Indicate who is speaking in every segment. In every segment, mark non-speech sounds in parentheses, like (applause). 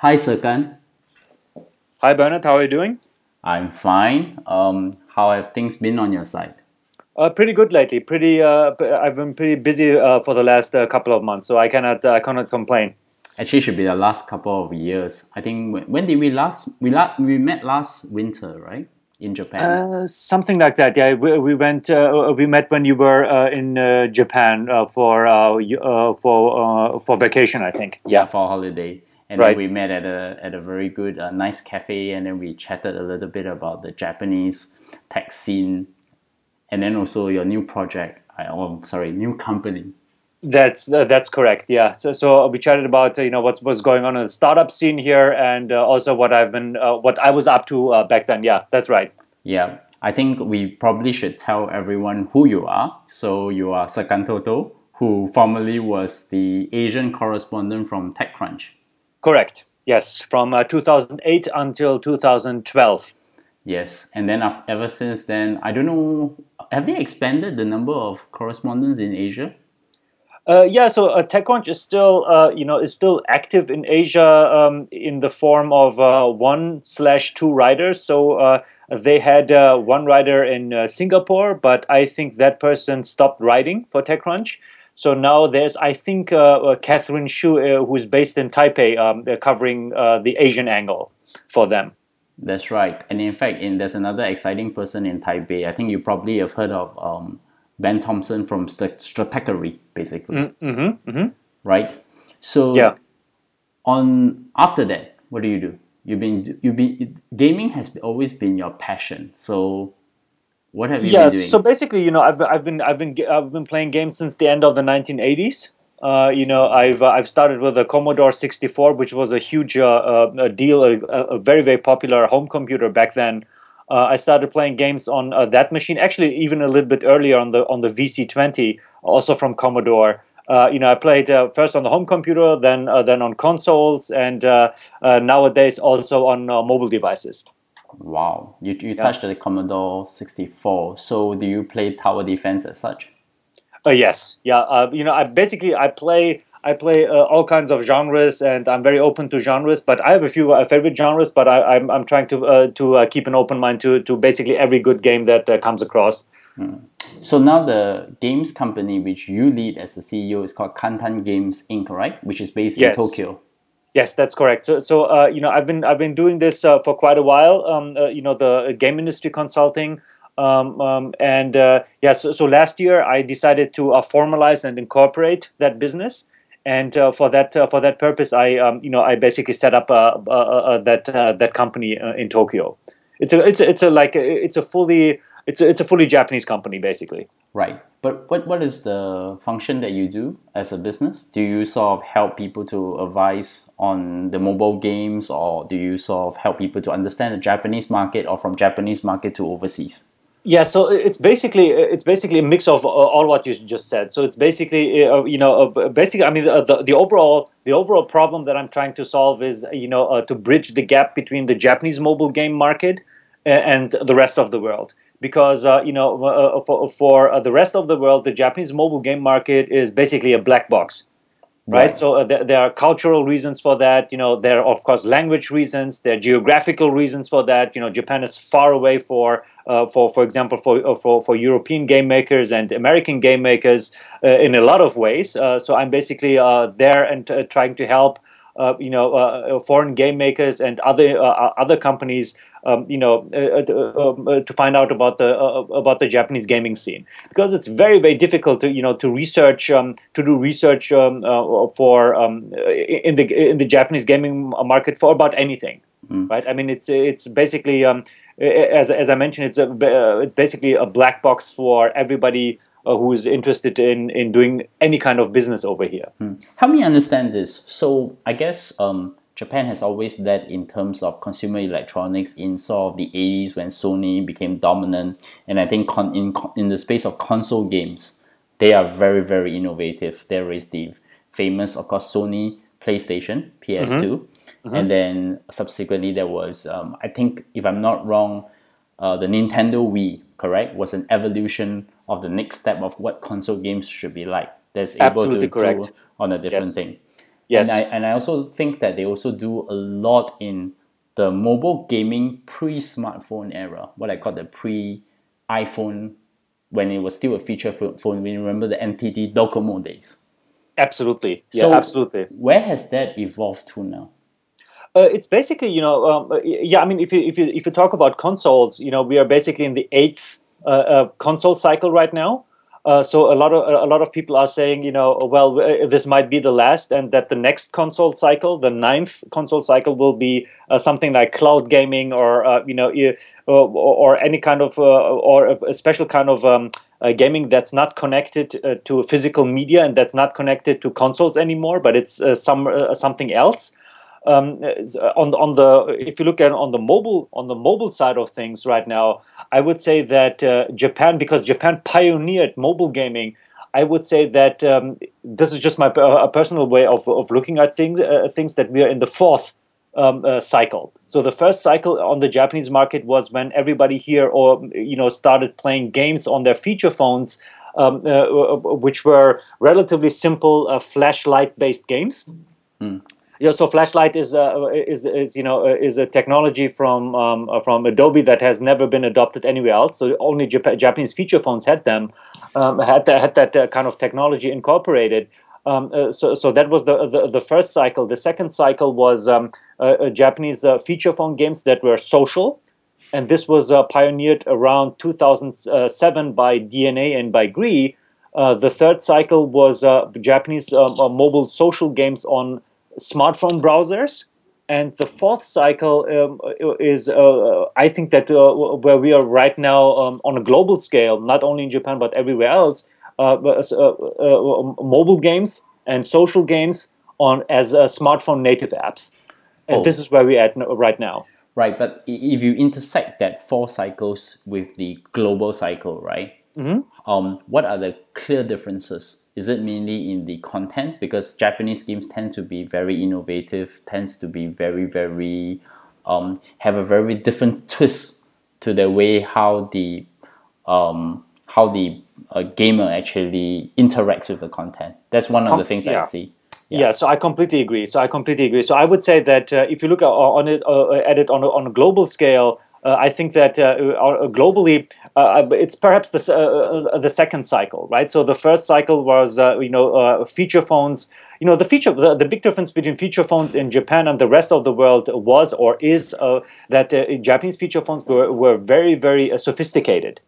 Speaker 1: Hi, Serkan.
Speaker 2: Hi, Bernard. How are you doing?
Speaker 1: I'm fine. Um, how have things been on your side?
Speaker 2: Uh, pretty good lately. Pretty. Uh, I've been pretty busy uh, for the last uh, couple of months, so I cannot. I cannot complain.
Speaker 1: Actually, should be the last couple of years. I think when, when did we last? We la- we met last winter, right? In Japan.
Speaker 2: Uh, something like that. Yeah, we, we went. Uh, we met when you were in Japan for for for vacation. I think.
Speaker 1: Yeah, for holiday and
Speaker 2: right.
Speaker 1: then we met at a at a very good uh, nice cafe and then we chatted a little bit about the Japanese tech scene and then also your new project oh sorry new company.
Speaker 2: That's uh, that's correct yeah. So so we chatted about uh, you know what's what's going on in the startup scene here and uh, also what I've been uh, what I was up to uh, back then yeah that's right.
Speaker 1: Yeah I think we probably should tell everyone who you are. So you are Serkan Toto who formerly was the Asian correspondent from TechCrunch
Speaker 2: Correct. Yes, from uh, 2008 until 2012.
Speaker 1: Yes, and then after, ever since then, I don't know. Have they expanded the number of correspondents in Asia?
Speaker 2: Uh, yeah, so uh, TechCrunch is still, uh, you know, is still active in Asia um, in the form of uh, one slash two writers. So uh, they had uh, one writer in uh, Singapore, but I think that person stopped writing for TechCrunch. So now there's, I think, uh, uh, Catherine Shu, uh, who's based in Taipei, um, covering uh, the Asian angle for them.
Speaker 1: That's right. And in fact, in, there's another exciting person in Taipei. I think you probably have heard of um, Ben Thompson from Stratechery, basically.
Speaker 2: Mm, mm-hmm, mm-hmm.
Speaker 1: Right? So
Speaker 2: yeah.
Speaker 1: on after that, what do you do? You've been you've been gaming has always been your passion. So what have you
Speaker 2: yes,
Speaker 1: been doing?
Speaker 2: so basically, you know, I've, I've been I've been I've been playing games since the end of the 1980s. Uh, you know, I've uh, I've started with the Commodore 64, which was a huge uh, uh deal, a, a, very very popular home computer back then. Uh, I started playing games on uh, that machine, actually even a little bit earlier on the on the VC20, also from Commodore. you know, I played first on the home computer, then then on consoles, and nowadays also on mobile devices.
Speaker 1: Wow, you, you yeah. touched the Commodore 64. So do you play tower defense as such?
Speaker 2: Uh, yes, yeah. Uh, you know, I basically I play I play uh, all kinds of genres, and I'm very open to genres. But I have a few uh, favorite genres, but I, am I'm, I'm trying to uh, to uh, keep an open mind to to basically every good game that comes across.
Speaker 1: Hmm. So now the games company which you lead as the CEO is called Kantan Games Inc., right? Which is based
Speaker 2: yes.
Speaker 1: in Tokyo.
Speaker 2: Yes, that's correct. So, so uh, you know, I've been I've been doing this uh, for quite a while. Um, uh, you know, the game industry consulting, um, um, and uh, yeah. So, so, last year I decided to uh, formalize and incorporate that business, and uh, for that for that purpose, I um, you know I basically set up that that company in Tokyo. It's a it's a, it's a like it's a fully it's a, it's a fully Japanese company basically.
Speaker 1: Right. But what, what is the function that you do as a business? Do you sort of help people to advise on the mobile games or do you sort of help people to understand the Japanese market or from Japanese market to overseas?
Speaker 2: Yeah, so it's basically it's basically a mix of uh, all what you just said. So it's basically uh, you know uh, basically I mean the, the, overall the overall problem that I'm trying to solve is you know uh, to bridge the gap between the Japanese mobile game market and the rest of the world because uh, you know uh, uh for, for uh, the rest of the world, the Japanese mobile game market is basically a black box. Right, right. so uh, th- there are cultural reasons for that. You know, there are of course language reasons. There are geographical reasons for that. You know, Japan is far away for, uh, for for example, for for for European game makers and American game makers in a lot of ways. so I'm basically there and trying to help uh, you know, uh, foreign game makers and other uh, other companies, um, you know, um, to find out about the about the Japanese gaming scene because it's very very difficult to you know to research um, to do research um, for um, in the in the Japanese gaming market for about anything, mm. right? I mean, it's it's basically um, as as I mentioned, it's a it's basically a black box for everybody uh, who is interested in, in doing any kind of business over here.
Speaker 1: Hmm. Help me understand this. So I guess um, Japan has always led in terms of consumer electronics in sort of the 80s when Sony became dominant. And I think con- in, in the space of console games, they are very, very innovative. There is the famous, of course, Sony PlayStation, PS2. Mm-hmm. Mm-hmm. And then subsequently, there was, um, I think, if I'm not wrong, uh, the Nintendo Wii, correct, was an evolution of the next step of what console games should be like. That's able
Speaker 2: Absolutely
Speaker 1: to
Speaker 2: correct.
Speaker 1: on a different yes. thing.
Speaker 2: Yes.
Speaker 1: And I, and I also think that they also do a lot in the mobile gaming pre-smartphone era, what I call the pre-iPhone, when it was still a feature phone. When you remember the NTT Docomo days.
Speaker 2: Absolutely. Yeah,
Speaker 1: So-
Speaker 2: absolutely.
Speaker 1: Where has that evolved to now?
Speaker 2: Uh, it's basically, you know, um, uh, yeah. I mean, if you if you if you talk about consoles, you know, we are basically in the eighth uh, uh, console cycle right now. Uh, so a lot of a lot of people are saying, you know, well, uh, this might be the last, and that the next console cycle, the ninth console cycle, will be uh, something like cloud gaming or uh, you know, or, or any kind of or a, a special kind of um, gaming that's not connected to physical media and that's not connected to consoles anymore, but it's some something else um, uh, on the, on the if you look at on the mobile on the mobile side of things right now, I would say that uh, Japan because Japan pioneered mobile gaming. I would say that um, this is just my a personal way of, of looking at things. Uh, things that we are in the fourth um, uh, cycle. So the first cycle on the Japanese market was when everybody here or you know started playing games on their feature phones. Um, uh, which were relatively simple uh, Flash Lite based games yeah, so Flash Lite is uh, is is you know uh, is a technology from um, uh, from Adobe that has never been adopted anywhere else. So only Jap- Japanese feature phones had them, um, had that, had that uh, kind of technology incorporated. Um, uh, so so that was the, the the first cycle. The second cycle was um, Japanese uh, feature phone games that were social, and this was pioneered around 2007 by DeNA and by Gree. The third cycle was Japanese um, mobile social games on smartphone browsers. And the fourth cycle um, is, uh, I think, that uh, where we are right now um, on a global scale, not only in Japan but everywhere else, uh, uh, uh, mobile games and social games on as uh, smartphone native apps. And
Speaker 1: Oh.
Speaker 2: this is where we're at right now.
Speaker 1: Right, but if you intersect that four cycles with the global cycle, right? Um, what are the clear differences? Is it mainly in the content because Japanese games tend to be very innovative, tends to be very very um, have a very different twist to the way how the um, how the uh, gamer actually interacts with the content. That's one of the things I
Speaker 2: yeah.
Speaker 1: see.
Speaker 2: Yeah. so I completely agree. So I completely agree. So I would say that uh, if you look at, on it uh, at it on a, on a global scale, uh, I think that uh, uh, globally uh, it's perhaps the uh, uh, the second cycle, right? So the first cycle was uh, you know uh, feature phones. You know the feature the, the big difference between feature phones in Japan and the rest of the world was or is uh, that uh, Japanese feature phones were, were very very uh, sophisticated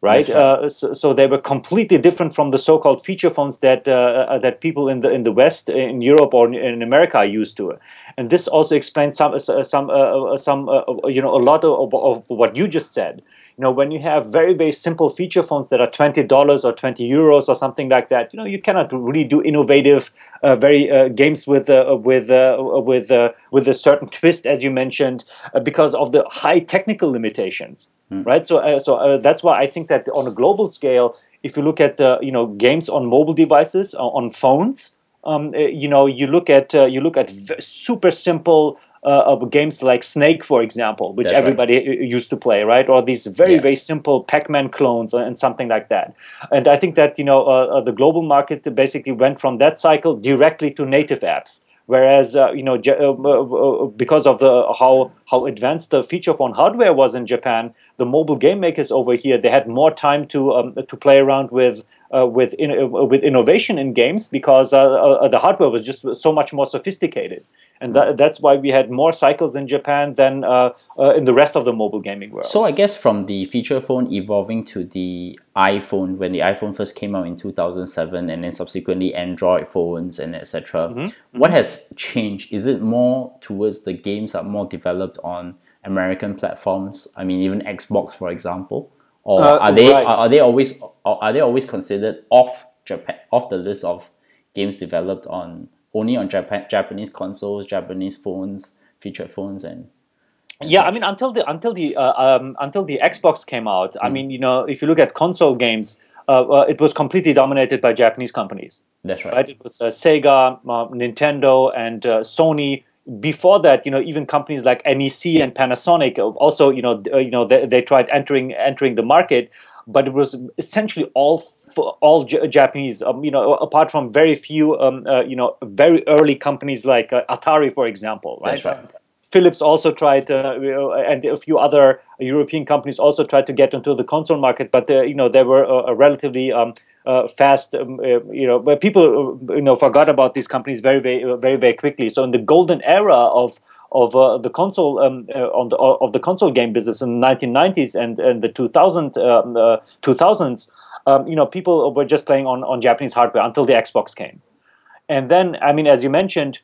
Speaker 2: right? Uh, so, so they were completely different from the so-called feature phones that uh, uh, that people in the in the West, in Europe or in America are used to, and this also explains some some uh, some uh, you know a lot of, of what you just said. You know, when you have very very simple feature phones that are twenty dollars or twenty euros or something like that, you know, you cannot really do innovative, uh, very uh, games with uh, with uh, with uh, with a certain twist, as you mentioned, uh, because of the high technical limitations right? So, uh, so uh, that's why I think that on a global scale, if you look at uh, you know games on mobile devices on phones, um, you know you look at uh, you look at v- super simple. Uh, of games like Snake, for example, which
Speaker 1: That's
Speaker 2: everybody uh, used to play, right? Or these very,
Speaker 1: Yeah.
Speaker 2: very simple Pac-Man clones and something like that. And I think that you know uh, uh, the global market basically went from that cycle directly to native apps. Whereas uh, you know because of the how how advanced the feature phone hardware was in Japan, the mobile game makers over here they had more time to um, to play around with uh, with in, uh, with innovation in games because uh, uh, the hardware was just so much more sophisticated, and that, that's why we had more cycles in Japan than uh, uh, in the rest of the mobile gaming world.
Speaker 1: So I guess from the feature phone evolving to the iPhone when the iPhone first came out in 2007 and then subsequently Android phones and etc.
Speaker 2: Mm-hmm.
Speaker 1: What has changed? Is it more towards the games are more developed on American platforms? I mean even Xbox for example? Or
Speaker 2: Uh,
Speaker 1: are they
Speaker 2: right.
Speaker 1: are, are they always are they always considered off Japan off the list of games developed on only on Japan Japanese consoles, Japanese phones, featured phones and
Speaker 2: yeah i mean until the until the uh, um, until the xbox came out
Speaker 1: Mm.
Speaker 2: i mean you know if you look at console games uh, uh, it was completely dominated by japanese companies.
Speaker 1: That's right.
Speaker 2: right? It was uh, sega uh, nintendo and uh, sony. Before that you know even companies like nec and panasonic also you know uh, you know they, they tried entering entering the market but it was essentially all all J- Japanese. Um, you know, apart from very few, um, uh, you know, very early companies like uh, Atari, for example.
Speaker 1: Right? That's right.
Speaker 2: Philips also tried, uh, and a few other European companies also tried to get into the console market, but uh, you know they were a, relatively um, uh, fast. Um, uh, you know, where people uh, you know forgot about these companies very, very, very, very quickly. So in the golden era of of uh, the console um, on the of the console game business in the 1990s and and the 2000 2000s, um, you know, people were just playing on on Japanese hardware until the Xbox came, and then I mean, as you mentioned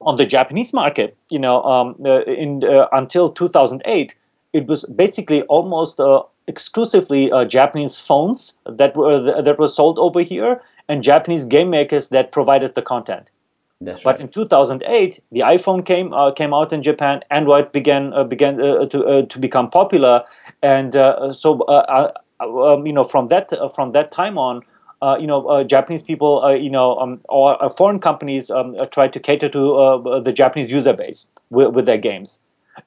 Speaker 2: on the Japanese market, you know, um, uh, in uh, until 2008, it was basically almost uh, exclusively uh, Japanese phones that were that were sold over here, and Japanese game makers that provided the content.
Speaker 1: That's
Speaker 2: but
Speaker 1: right.
Speaker 2: in 2008, the iPhone came uh, came out in Japan. Android began uh, began to to become popular, and so um, you know from that from that time on uh, you know, uh, Japanese people, uh, you know, um, or uh, foreign companies um, uh, try to cater to uh, the Japanese user base with, with, their games,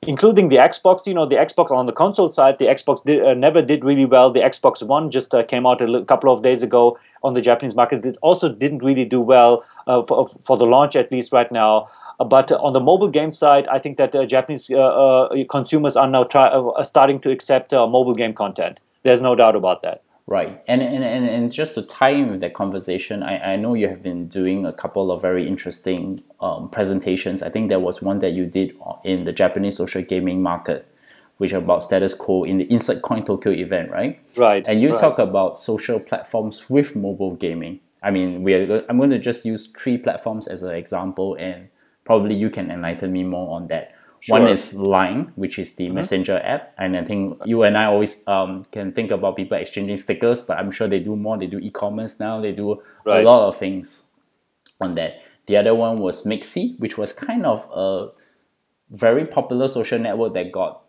Speaker 2: including the Xbox. You know, the Xbox on the console side, the Xbox did, uh, never did really well. The Xbox One just uh, came out a couple of days ago on the Japanese market. It also didn't really do well uh, for, for the launch, at least right now. But on the mobile game side, I think that Japanese consumers are now try, starting to accept mobile game content. There's no doubt about that.
Speaker 1: Right. And, and, and, and just to tie in with that conversation, I, I know you have been doing a couple of very interesting um, presentations. I think there was one that you did in the Japanese social gaming market, which about status quo in the Inside Coin Tokyo event, right?
Speaker 2: Right.
Speaker 1: And you
Speaker 2: right.
Speaker 1: talk about social platforms with mobile gaming. I mean, we are, I'm going to just use three platforms as an example, and probably you can enlighten me more on that. Sure. One is Line, which is the mm-hmm. messenger app, and I think you and I always um, can think about people exchanging stickers, but I'm sure they do more. They do e-commerce now. They do right. a lot of things on that. The other one was Mixi, which was kind of a very popular social network that got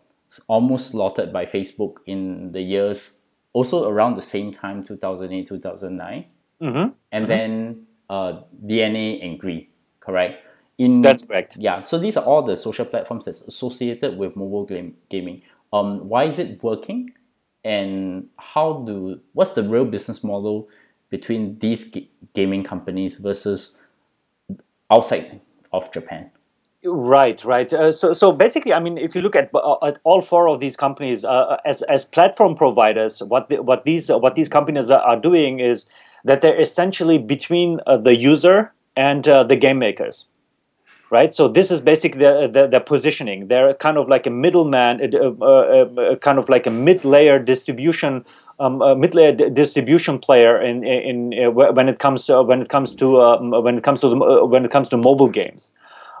Speaker 1: almost slaughtered by Facebook in the years also around the same time, 2008, 2009. Mm-hmm. And mm-hmm. then uh, DeNA and Gree, correct?
Speaker 2: In, That's correct.
Speaker 1: Yeah, so these are all the social platforms that's associated with mobile game, gaming. Um, why is it working, and how do what's the real business model between these g- gaming companies versus outside of Japan?
Speaker 2: Right, right. Uh, so, so basically, I mean, if you look at, uh, at all four of these companies uh, as as platform providers, what the, what these what these companies are, are, doing is that they're essentially between uh, the user and uh, the game makers right? So this is basically the, the, the positioning. They're kind of like a middleman, uh, uh, uh, kind of like a mid-layer distribution, um, a mid-layer distribution player in in, in when it comes when it comes to um, when it comes to the, when it comes to mobile games.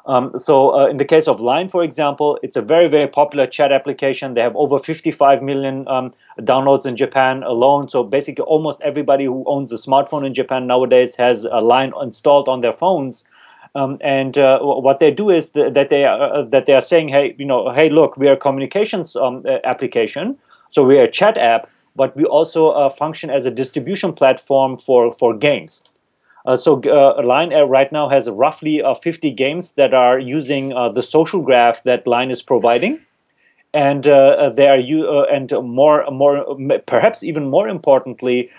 Speaker 2: Um, so uh, in the case of Line, for example, it's a very, very popular chat application. They have over 55 million um, downloads in Japan alone. So basically almost everybody who owns a smartphone in Japan nowadays has a Line installed on their phones. Um, and uh, what they do is th- that they are, uh, that they are saying, hey, you know, hey, look, we are a communications um, application, so we are a chat app, but we also uh, function as a distribution platform for for games. Uh, so uh, Line right now has roughly uh, 50 games that are using the social graph that Line is providing, and they are u- and more more perhaps even more importantly,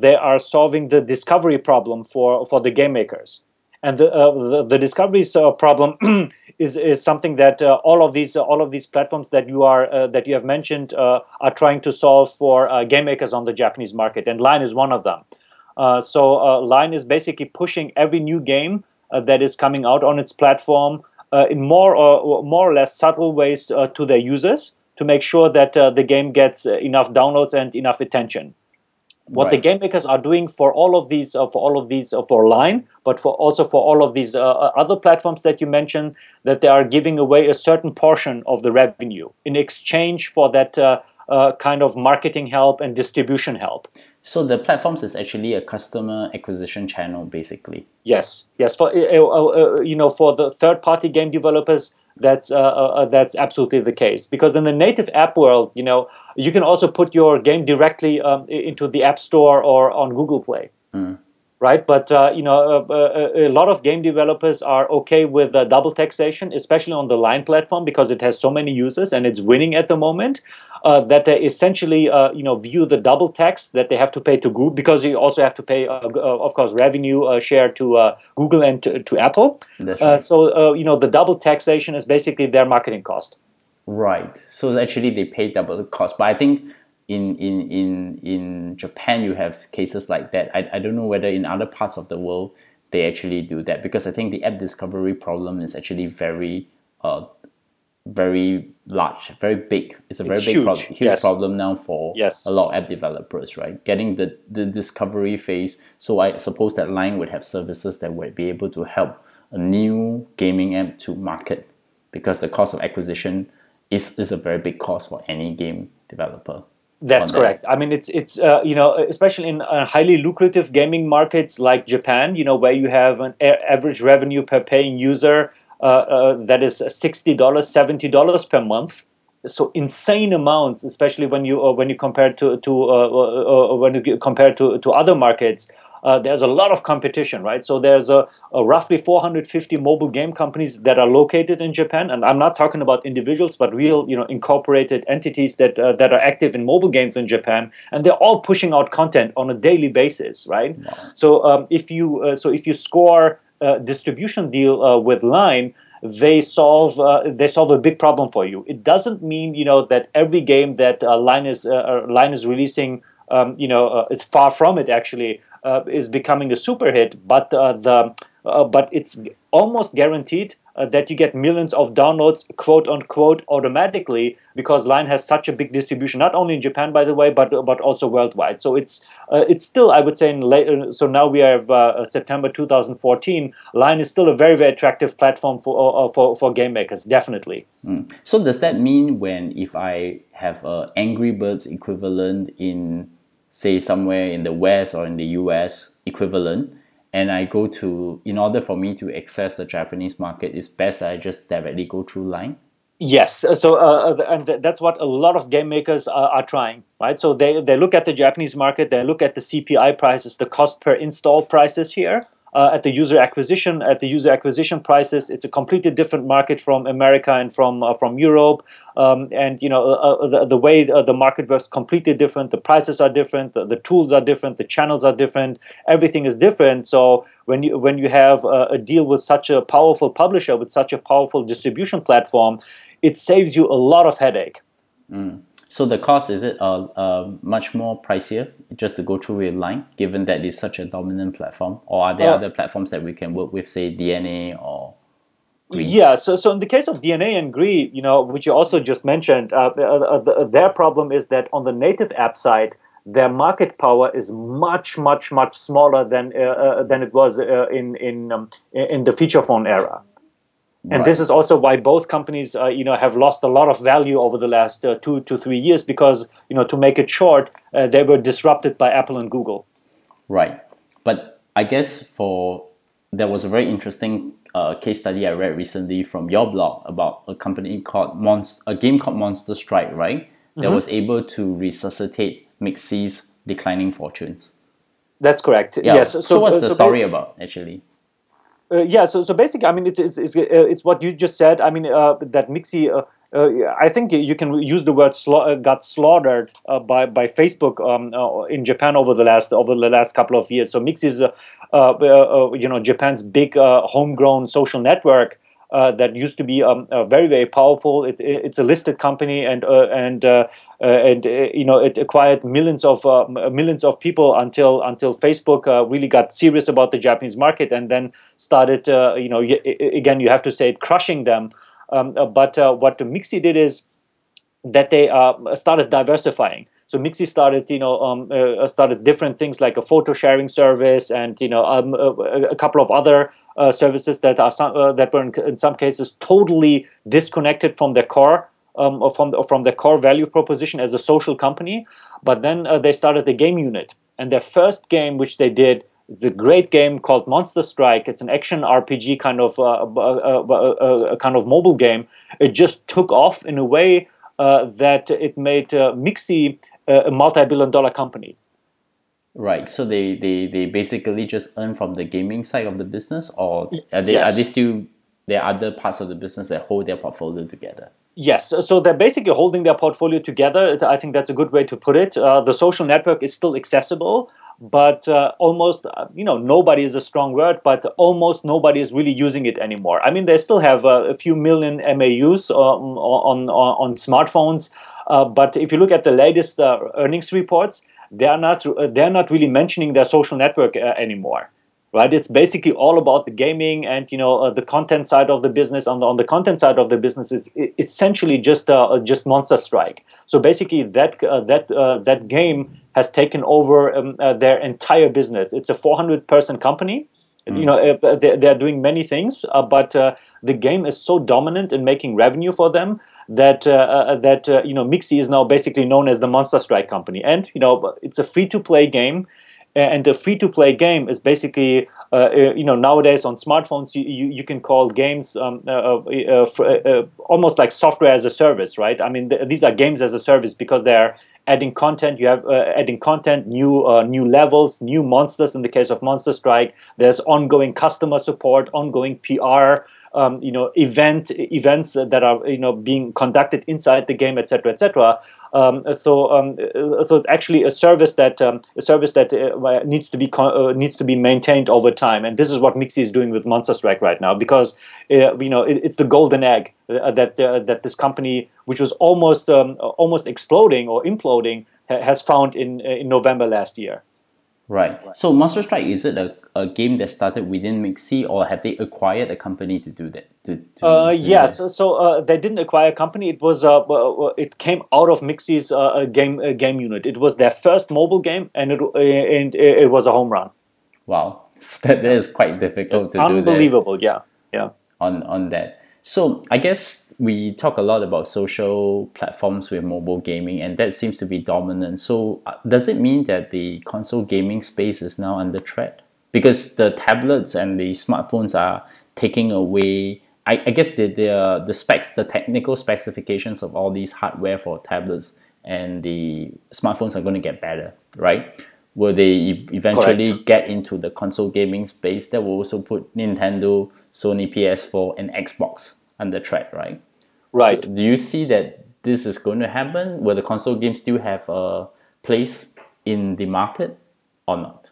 Speaker 2: they are solving the discovery problem for for the game makers and the uh, the, the discoveries uh, problem (clears throat) is is something that uh, all of these all of these platforms that you are uh, that you have mentioned uh, are trying to solve for uh, game makers on the Japanese market, and Line is one of them. so Line is basically pushing every new game that is coming out on its platform in more or more or less subtle ways to their users to make sure that the game gets enough downloads and enough attention what right. the game makers are doing for all of these uh, for all of these uh, for line but for also for all of these uh, uh, other platforms that you mentioned that they are giving away a certain portion of the revenue in exchange for that uh, uh, kind of marketing help and distribution help.
Speaker 1: So the platforms is actually a customer acquisition channel basically.
Speaker 2: Yes. Yes for you know for the third party game developers that's uh, uh, uh, that's absolutely the case because in the native app world you know you can also put your game directly um, into the app store or on google play mm. Right? But uh, you know, uh, uh, a lot of game developers are okay with uh, double taxation, especially on the Line platform because it has so many users and it's winning at the moment. Uh, that they essentially, uh, you know, view the double tax that they have to pay to Google because you also have to pay, of course, revenue share to Google and to, to Apple.
Speaker 1: Right.
Speaker 2: so you know, the double taxation is basically their marketing cost.
Speaker 1: Right. So actually, they pay double the cost, but I think in in in in Japan you have cases like that. I, I don't know whether in other parts of the world they actually do that because I think the app discovery problem is actually very uh very large, very big. It's a very
Speaker 2: it's
Speaker 1: big
Speaker 2: huge,
Speaker 1: problem, huge
Speaker 2: yes.
Speaker 1: problem now for
Speaker 2: yes.
Speaker 1: a lot of app developers, right? Getting the, the discovery phase. So I suppose that Line would have services that would be able to help a new gaming app to market because the cost of acquisition is, is a very big cost for any game developer.
Speaker 2: That's correct. I mean, it's it's uh, you know especially in uh, highly lucrative gaming markets like Japan, you know, where you have an average revenue per paying user uh, uh that is sixty dollars, seventy dollars per month. So insane amounts, especially when you uh, when you compare to to uh, when you compare to to other markets uh, there's a lot of competition, right? So there's a, a, roughly 450 mobile game companies that are located in Japan, and I'm not talking about individuals, but real, you know, incorporated entities that uh, that are active in mobile games in Japan, and they're all pushing out content on a daily basis, right? Wow. So um, if you uh, so if you score a distribution deal uh, with Line, they solve uh, they solve a big problem for you. It doesn't mean you know that every game that uh, Line is uh, Line is releasing um, you know uh, is far from it actually uh, is becoming a super hit, but uh, the uh, but it's almost guaranteed uh, that you get millions of downloads, quote unquote, automatically because Line has such a big distribution, not only in Japan, by the way, but but also worldwide. So it's uh, it's still, I would say, in late, uh, so now we have September 2014. Line is still a very very attractive platform for for for game makers, definitely.
Speaker 1: Mm. So does that mean when if I have a Angry Birds equivalent in say somewhere in the West or in the US equivalent, and I go to, in order for me to access the Japanese market, it's best that I just directly go through Line?
Speaker 2: Yes, so uh, uh and that's what a lot of game makers are, are, trying, right? So they, they look at the Japanese market, they look at the CPI prices, the cost per install prices here, uh, at the user acquisition at the user acquisition prices. It's a completely different market from America and from uh, from Europe. Um, and you know uh, uh the, the way uh, the market works completely different. The prices are different. The, the, tools are different. The channels are different. Everything is different. So when you when you have a deal with such a powerful publisher with such a powerful distribution platform, it saves you a lot of headache.
Speaker 1: Mm. So the cost is it uh, uh, much more pricier just to go through with Line, given that it's such a dominant platform, or are there uh, other platforms that we can work with, say DeNA or?
Speaker 2: Gree? Yeah, so so in the case of DeNA and Gree, you know, which you also just mentioned, uh, uh, uh, the, their problem is that on the native app side, their market power is much much much smaller than than it was in in um, in the feature phone era and right. this is also why both companies uh, you know have lost a lot of value over the last uh, two to three years because you know to make it short uh, they were disrupted by apple and google.
Speaker 1: Right. But i guess for there was a very interesting uh, case study i read recently from your blog about a company called a game called monster strike right? That mm-hmm. was able to resuscitate mixi's declining fortunes.
Speaker 2: That's correct.
Speaker 1: Yeah.
Speaker 2: yes.
Speaker 1: So, so what's the so story about actually
Speaker 2: uh, yeah, so so basically, I mean, it's it's it's, uh, it's what you just said. I mean, uh, that Mixi. Uh, uh, I think you can use the word sla- uh, got slaughtered by by Facebook um, in Japan over the last over the last couple of years. So Mixi is, you know, Japan's big homegrown social network, uh, that used to be um, uh, very very powerful. It, it, it's a listed company and uh, and uh, uh, and you know it acquired millions of millions of people until until Facebook really got serious about the Japanese market and then started you know again you have to say it crushing them. Um, but what Mixi did is that they started diversifying. So Mixi started, you know, um, uh, started different things like a photo sharing service and you know um, a, a, couple of other uh, services that are some, uh, that were in, in, some cases totally disconnected from their core um, or from or from their core value proposition as a social company. But then uh, they started the game unit, and their first game, which they did, the great game called Monster Strike. It's an action RPG kind of uh, uh, kind of mobile game. It just took off in a way that it made Mixi a multi-billion dollar company
Speaker 1: Right. So they, they, they basically just earn from the gaming side of the business, or are they
Speaker 2: Yes.
Speaker 1: are they still there are other parts of the business that hold their portfolio together?
Speaker 2: Yes, so- they're basically holding their portfolio together. I think that's a good way to put it. Uh, the social network is still accessible, but uh, almost, uh, you know, nobody is a strong word, but almost nobody is really using it anymore. I mean, they still have uh, a few million MAUs um, on, on, on smartphones, uh, but if you look at the latest uh, earnings reports, they are not, uh, they're not really mentioning their social network uh, anymore right? It's basically all about the gaming and you know uh, the content side of the business. On the, on the content side of the business is essentially just uh, just monster strike. So basically that uh, that uh, that game has taken over um, uh, their entire business. It's a 400 person company. You know uh, they- they're doing many things uh, but uh, the game is so dominant in making revenue for them that uh, uh, that uh, you know Mixi is now basically known as the Monster Strike company, and you know it's a free to play game, and a free to play game is basically uh, uh, you know nowadays on smartphones you, you, you can call games um, uh, uh, uh, uh, uh, almost like software as a service, right? I mean th- these are games as a service because they're adding content. You have uh, adding content, new uh, new levels, new monsters. In the case of Monster Strike, there's ongoing customer support, ongoing PR um, you know event events that are you know being conducted inside the game etc etc um, so um, uh, so it's actually a service that um, a service that uh, needs to be uh, needs to be maintained over time. And this is what Mixi is doing with Monster Strike right now because uh, you know it, it's the golden egg uh, that uh, that this company which was almost um, almost exploding or imploding ha- has found in in November last year.
Speaker 1: Right. So Monster Strike is it a, a game that started within Mixi, or have they acquired a company to do that? To, to,
Speaker 2: Uh,
Speaker 1: to
Speaker 2: yeah, so, so uh, they didn't acquire a company. It was uh, uh, it came out of Mixi's uh, uh, game uh, game unit. It was their first mobile game, and it uh, and it was a home run.
Speaker 1: Wow, (laughs) that, that is quite difficult
Speaker 2: It's
Speaker 1: to do
Speaker 2: unbelievable. Yeah, yeah.
Speaker 1: on on that. So I guess we talk a lot about social platforms with mobile gaming, and that seems to be dominant. So does it mean that the console gaming space is now under threat because the tablets and the smartphones are taking away? I, I guess the the the specs, the technical specifications of all these hardware for tablets and the smartphones are going to get better, right? Will they ev- eventually get into the console gaming space? That will also put Nintendo, Sony PS4, and Xbox under threat, right?
Speaker 2: Right.
Speaker 1: So do you see that this is going to happen? Will the console games still have a place in the market or not?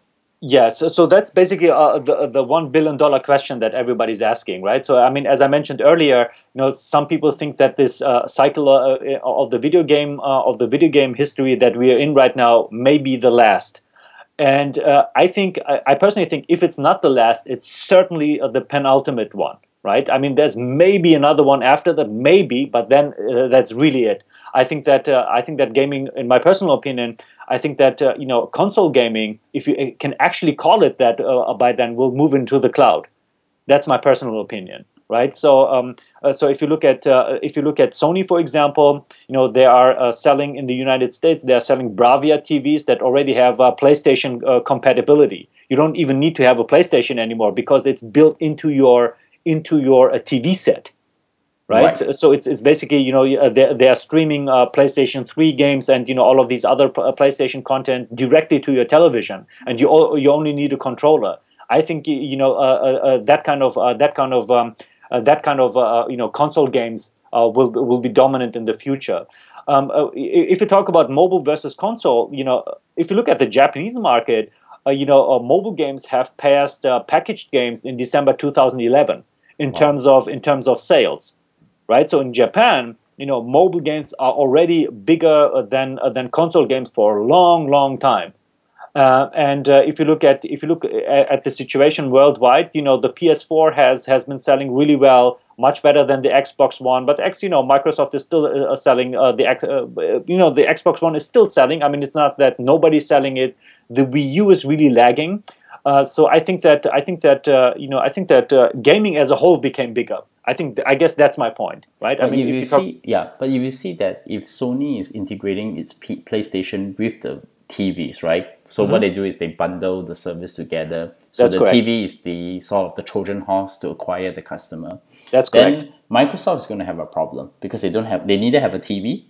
Speaker 2: Yeah, so, so that's basically uh, the the one billion dollar question that everybody's asking, right? So I mean, as I mentioned earlier, you know, some people think that this uh, cycle uh, of the video game uh, of the video game history that we are in right now may be the last. And uh, I think, I, I personally think, if it's not the last, it's certainly uh, the penultimate one, right? I mean, there's maybe another one after that, maybe, but then uh, that's really it. I think that uh, I think that gaming, in my personal opinion, I think that uh, you know console gaming, if you uh, can actually call it that uh, by then, will move into the cloud. That's my personal opinion, right? So, um, uh, so if you look at uh, if you look at Sony, for example, you know they are uh, selling in the United States. They are selling Bravia TVs that already have uh, PlayStation uh, compatibility. You don't even need to have a PlayStation anymore because it's built into your into your uh, TV set right?
Speaker 1: Right.
Speaker 2: So it's, it's basically you know uh, they they are streaming uh, PlayStation Three games and you know all of these other uh, PlayStation content directly to your television, and you o- you only need a controller. I think you know uh, uh, uh, that kind of uh, that kind of um, uh, that kind of uh, you know console games uh, will will be dominant in the future. Um, uh, if you talk about mobile versus console, you know if you look at the Japanese market, uh, you know uh, mobile games have passed uh, packaged games in December 2011 in terms of in terms of sales right? So in Japan, you know, mobile games are already bigger uh, than uh, than console games for a long, long time. Uh, and uh, if you look at if you look at, at the situation worldwide, you know, the PS4 has has been selling really well, much better than the Xbox One. But X, you know, Microsoft is still uh, selling uh, the uh, you know the Xbox One is still selling. I mean, it's not that nobody's selling it. The Wii U is really lagging. Uh, so I think that I think that uh, you know I think that uh, gaming as a whole became bigger. I think I guess that's my point, right? I mean,
Speaker 1: you
Speaker 2: you talk,
Speaker 1: see, yeah, but if you see that if Sony is integrating its P- PlayStation with the TVs, right? So what they do is they bundle the service together. So
Speaker 2: Mm-hmm. That's
Speaker 1: the
Speaker 2: correct.
Speaker 1: TV is the sort of the Trojan horse to acquire the customer.
Speaker 2: that's correct.
Speaker 1: Then Microsoft is going to have a problem because they don't have they neither have a TV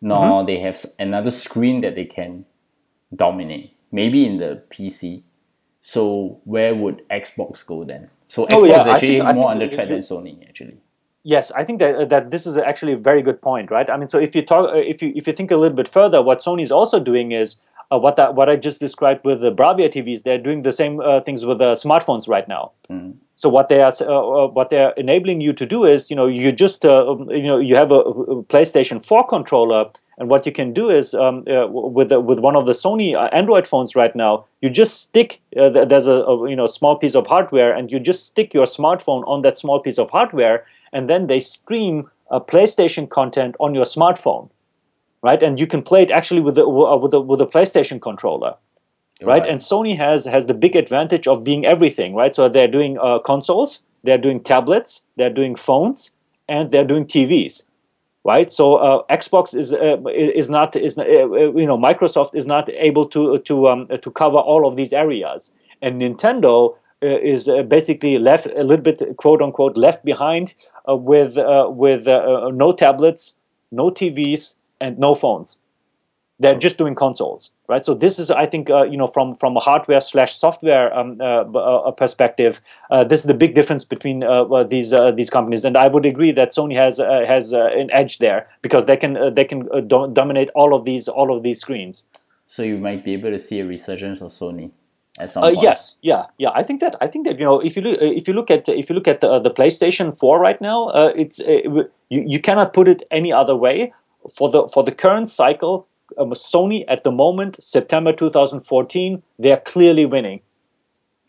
Speaker 1: nor
Speaker 2: Mm-hmm.
Speaker 1: they have another screen that they can dominate. maybe in the PC. So where would Xbox go then? So Xbox
Speaker 2: Oh, yeah,
Speaker 1: is actually
Speaker 2: think-
Speaker 1: more under threat than Sony actually.
Speaker 2: Yes, I think that that this is actually a very good point, right? I mean, so if you talk, uh, if you if you think a little bit further, what Sony is also doing is uh, what that what I just described with the Bravia TVs. They're doing the same uh, things with the smartphones right now. So what they are uh, uh, what they're enabling you to do is, you know, you just uh, um, you know you have a, a PlayStation 4 controller, and what you can do is um, uh, with the, with one of the Sony uh, Android phones right now, you just stick uh, there's a, a you know small piece of hardware, and you just stick your smartphone on that small piece of hardware, and then they stream uh, PlayStation content on your smartphone, right? And you can play it actually with the uh, with the with a PlayStation controller right? And Sony has has the big advantage of being everything, right? So they're doing uh, consoles, they're doing tablets, they're doing phones, and they're doing TVs, right? So uh, Xbox is uh, is not is uh, you know Microsoft is not able to to um, to cover all of these areas, and Nintendo. Uh, is uh, basically left a little bit quote unquote left behind uh, with uh, with uh, uh, no tablets, no TVs, and no phones they're just doing consoles right? So this is i think uh, you know from from a hardware slash software um, uh, uh, perspective uh, this is the big difference between uh, uh, these uh, these companies. And i would agree that sony has uh, has uh, an edge there because they can uh, they can uh, do- dominate all of these all of these screens.
Speaker 1: So you might be able to see a resurgence of Sony at some
Speaker 2: uh, yes, yeah, yeah. I think that I think that you know if you look if you look at if you look at the, the PlayStation Four right now, uh, it's uh, you you cannot put it any other way. For the for the current cycle, um, Sony at the moment, September 2014, they are clearly winning.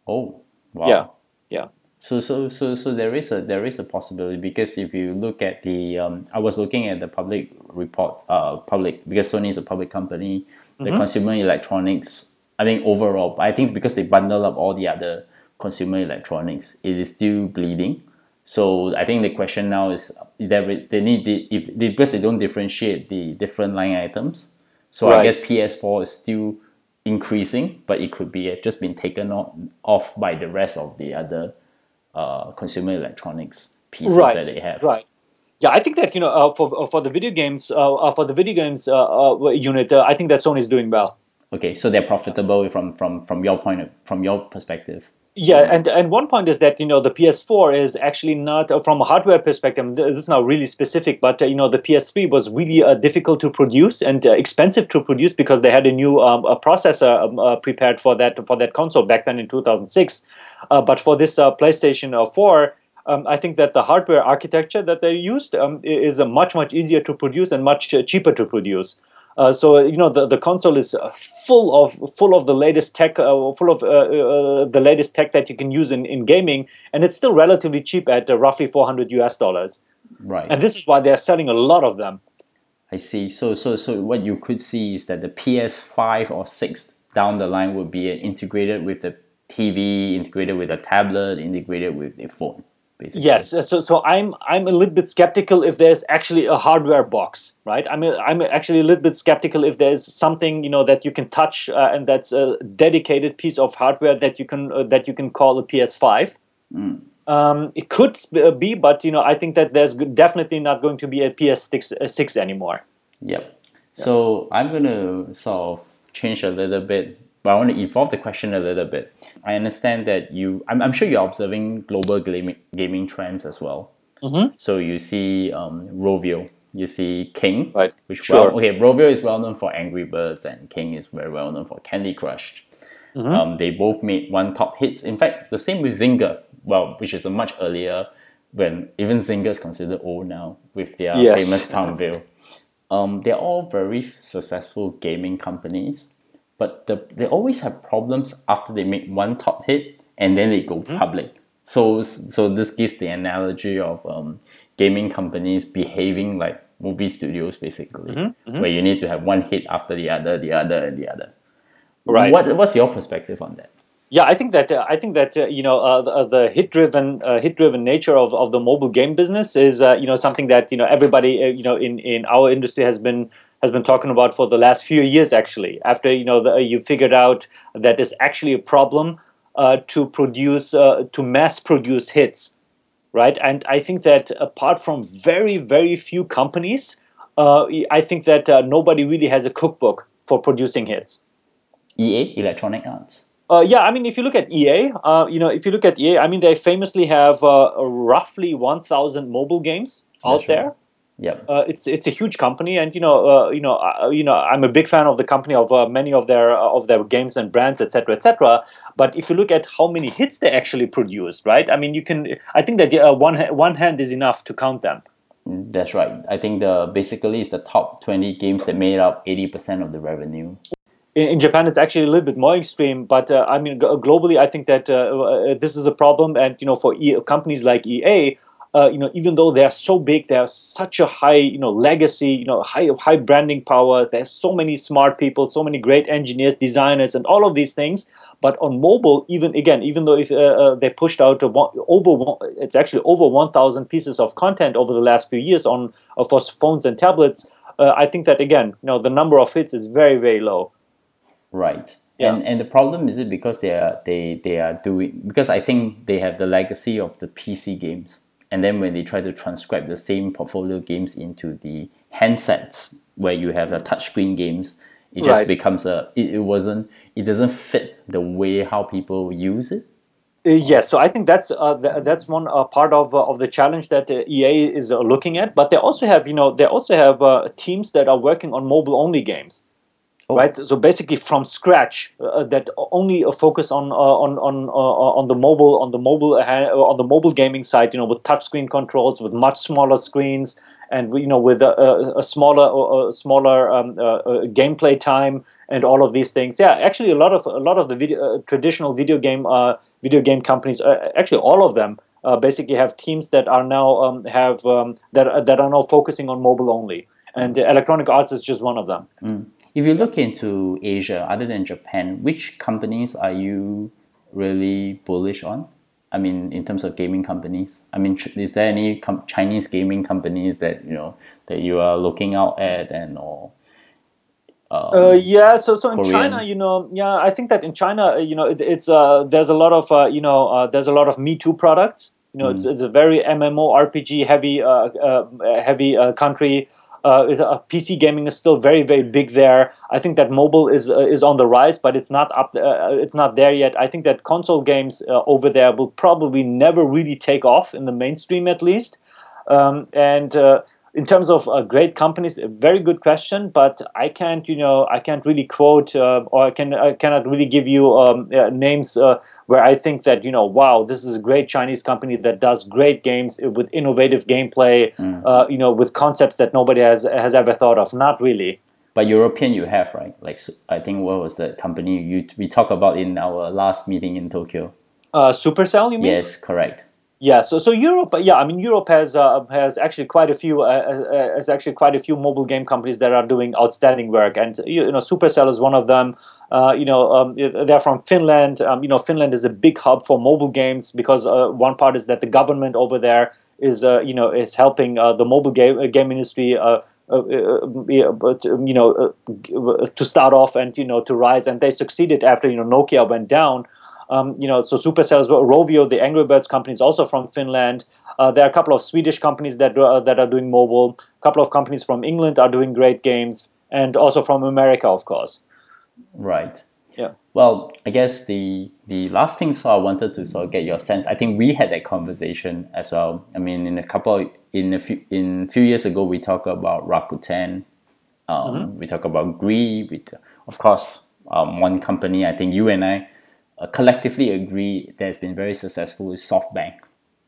Speaker 1: Oh, wow.
Speaker 2: Yeah, yeah.
Speaker 1: So so so so there is a there is a possibility because if you look at the um, I was looking at the public report uh public because Sony is a public company the consumer electronics I think overall I think because they bundle up all the other consumer electronics it is still bleeding so I think the question now is they they need the if they, because they don't differentiate the different line items so I guess PS4 is still increasing but it could be uh, just been taken off, off by the rest of the other uh, consumer electronics pieces
Speaker 2: right,
Speaker 1: that they have.
Speaker 2: Right. Yeah, I think that you know uh, for uh, for the video games uh, uh, for the video games unit, uh, I think that Sony is doing well.
Speaker 1: Okay, so they're profitable from from from your point of from your perspective.
Speaker 2: Yeah, and and one point is that you know the PS4 is actually not uh, from a hardware perspective. This is now really specific, but uh, you know the PS3 was really uh, difficult to produce and uh, expensive to produce because they had a new um, a processor um, uh, prepared for that for that console back then in 2006. Uh, but for this PlayStation uh, 4. Um, I think that the hardware architecture that they used um, is much much easier to produce and much cheaper to produce. Uh, so you know the, the console is uh, full of full of the latest tech, uh, full of uh, uh, the latest tech that you can use in, in gaming, and it's still relatively cheap at uh, roughly 400 US dollars.
Speaker 1: Right.
Speaker 2: And this is why they're selling a lot of them.
Speaker 1: I see. So so so what you could see is that the PS5 or 6 down the line would be integrated with the TV, integrated with a tablet, integrated with a phone. Basically.
Speaker 2: Yes, so so I'm I'm a little bit skeptical if there's actually a hardware box, right? I'm a, I'm actually a little bit skeptical if there's something you know that you can touch uh, and that's a dedicated piece of hardware that you can uh, that you can call a PS5. Um, it could uh, be, but you know I think that there's definitely not going to be a PS6 uh, six anymore.
Speaker 1: Yep. So I'm gonna sort of change a little bit, but I want to evolve the question a little bit. I understand that you, I'm, I'm sure you're observing global gaming gaming trends as well.
Speaker 2: Mhm.
Speaker 1: So you see um, Rovio, you see King,
Speaker 2: Right.
Speaker 1: Which
Speaker 2: Sure.
Speaker 1: well, okay, Rovio is well known for Angry Birds, and King is very well known for Candy Crush.
Speaker 2: Mm-hmm.
Speaker 1: Um, they both made one top hits. In fact, the same with Zynga. Well, which is a much earlier when even Zynga is considered old now with their
Speaker 2: Yes.
Speaker 1: famous Farmville. Um, they're all very successful gaming companies, but the, they always have problems after they make one top hit and then they go public. So, so this gives the analogy of um, gaming companies behaving like movie studios, basically, where you need to have one hit after the other, the other, and the other.
Speaker 2: Right.
Speaker 1: What, what's your perspective on that?
Speaker 2: Yeah, I think that uh, I think that uh, you know uh, the, the hit-driven uh, hit-driven nature of, of the mobile game business is uh, you know something that you know everybody uh, you know in, in our industry has been has been talking about for the last few years actually. After you know the, you figured out that it's actually a problem uh, to produce uh, to mass produce hits, right? And I think that apart from very very few companies, uh, I think that uh, nobody really has a cookbook for producing hits
Speaker 1: EA, Electronic Arts.
Speaker 2: Uh, yeah, I mean, if you look at EA, uh, you know, if you look at EA, I mean, they famously have uh, roughly 1,000 mobile games out
Speaker 1: That's right.
Speaker 2: there.
Speaker 1: Yeah.
Speaker 2: Uh, it's it's a huge company, and you know, uh, you know, uh, you know, I'm a big fan of the company of uh, many of their uh, of their games and brands, etc., etc. But if you look at how many hits they actually produce, right? I mean, you can. I think that uh, one one hand is enough to count them.
Speaker 1: That's right. I think the basically it's the top 20 games that made up 80% of the revenue.
Speaker 2: in, Japan, it's actually a little bit more extreme. But uh, I mean, globally, I think that uh, this is a problem. And you know, for e- companies like EA, uh, you know, even though they are so big, they have such a high, you know, legacy, you know, high high branding power. There's so many smart people, so many great engineers, designers, and all of these things. But on mobile, even again, even though if uh, uh, they pushed out one, over, one, it's actually over 1,000 pieces of content over the last few years on uh, for phones and tablets. Uh, I think that again, you know, the number of hits is very very low.
Speaker 1: Right.
Speaker 2: Yeah.
Speaker 1: And and the problem is it because they are they they are doing because I think they have the legacy of the PC games. And then when they try to transcribe the same portfolio games into the handsets where you have the touchscreen games, it just
Speaker 2: Right.
Speaker 1: becomes a it, it wasn't it doesn't fit the way how people use it.
Speaker 2: Uh, yes, so I think that's uh, th- that's one uh, part of uh, of the challenge that uh, EA is uh, looking at. But they also have, you know, they also have uh, teams that are working on mobile only games,
Speaker 1: Oh.
Speaker 2: right? So basically from scratch, uh, that only uh, focus on uh, on on uh, on the mobile on the mobile uh, on the mobile gaming side, you know, with touchscreen controls, with much smaller screens, and you know, with a, a, a smaller a smaller um, uh, uh, gameplay time and all of these things. Yeah, actually, a lot of a lot of the video, uh, traditional video game uh, video game companies, uh, actually all of them, uh, basically have teams that are now um, have um, that are- that are now focusing on mobile only, and uh, Electronic Arts is just one of them.
Speaker 1: If you look into Asia, other than Japan, which companies are you really bullish on? I mean, in terms of gaming companies, I mean, is there any com- Chinese gaming companies that you know that you are looking out at, and or
Speaker 2: Uh, yeah, so so in
Speaker 1: Korean.
Speaker 2: China, you know, yeah, I think that in China, uh, you know, it, it's uh, there's a lot of uh, you know, uh, there's a lot of Me Too products. You know, it's, it's a very MMO RPG heavy uh, uh, heavy uh, country. Uh, it's- uh, PC gaming is still very very big there. I think that mobile is uh, is on the rise, but it's not up. Uh, it's not there yet. I think that console games uh, over there will probably never really take off in the mainstream, at least. Um, and uh, in terms of uh, great companies, a very good question, but I can't, you know, I can't really quote uh, or I can I cannot really give you um, uh, names uh, where I think that you know, wow, this is a great Chinese company that does great games with innovative gameplay, uh, you know, with concepts that nobody has has ever thought of. Not really.
Speaker 1: but European you have right? Like I think what was the company you we talked about in our last meeting in Tokyo?
Speaker 2: Uh, Supercell, you mean?
Speaker 1: Yes, correct.
Speaker 2: Yeah, so so Europe, yeah, I mean Europe has uh, has actually quite a few uh, uh, has actually quite a few mobile game companies that are doing outstanding work, and you know Supercell is one of them. Uh, you know um, they're from Finland. Um, you know Finland is a big hub for mobile games because uh, one part is that the government over there is uh, you know is helping uh, the mobile game uh, game industry. Uh, uh, uh, um, you know, uh, uh, to start off and you know to rise, and they succeeded after you know Nokia went down. Um, you know, so Supercell as well. Rovio, the Angry Birds company, is also from Finland. Uh, there are a couple of Swedish companies that uh, that are doing mobile. A couple of companies from England are doing great games, and also from America, of course.
Speaker 1: Right.
Speaker 2: Yeah.
Speaker 1: Well, I guess the the last thing so I wanted to sort of get your sense. I think we had that conversation as well. I mean, in a couple in a few in a few years ago, we talked about Rakuten. Um, We talk about Gree. We t- of course um, one company. I think you and I uh, collectively agree that has been very successful is SoftBank.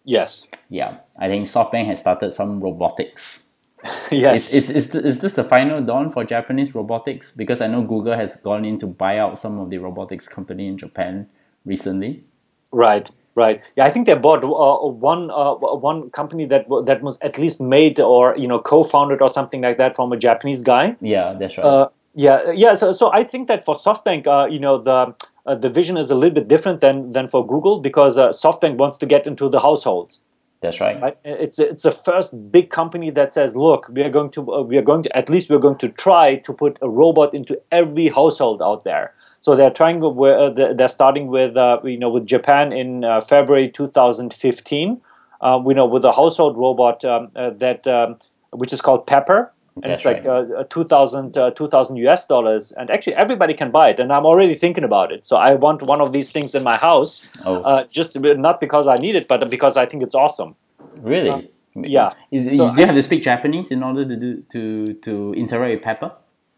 Speaker 2: Yes.
Speaker 1: Yeah, I think SoftBank has started some robotics (laughs)
Speaker 2: yes.
Speaker 1: is, is, is, is this the final dawn for Japanese robotics? Because I know Google has gone in to buy out some of the robotics company in Japan recently.
Speaker 2: Right, right. Yeah, I think they bought uh, one uh, one company that that was at least made or you know co-founded or something like that from a Japanese guy.
Speaker 1: Yeah, that's right.
Speaker 2: Uh, yeah, yeah. So, so I think that for SoftBank, uh, you know, the uh, the vision is a little bit different than than for Google because uh, SoftBank wants to get into the households.
Speaker 1: that's right.
Speaker 2: Right? It's it's the first big company that says, look, we are going to uh, we are going to at least we're going to try to put a robot into every household out there. So they're trying. uh, They're they're starting with uh, you know with Japan in uh, February 2015. Uh, we know with a household robot um, uh, that um, which is called Pepper. And That's it's like right. uh, 2000 uh, 2000 US dollars and actually everybody can buy it and I'm already thinking about it so I want one of these things in my house oh. uh, just not because I need it but because I think it's awesome
Speaker 1: really uh,
Speaker 2: yeah
Speaker 1: Is, so do you have to speak Japanese in order to do to to interact with Pepper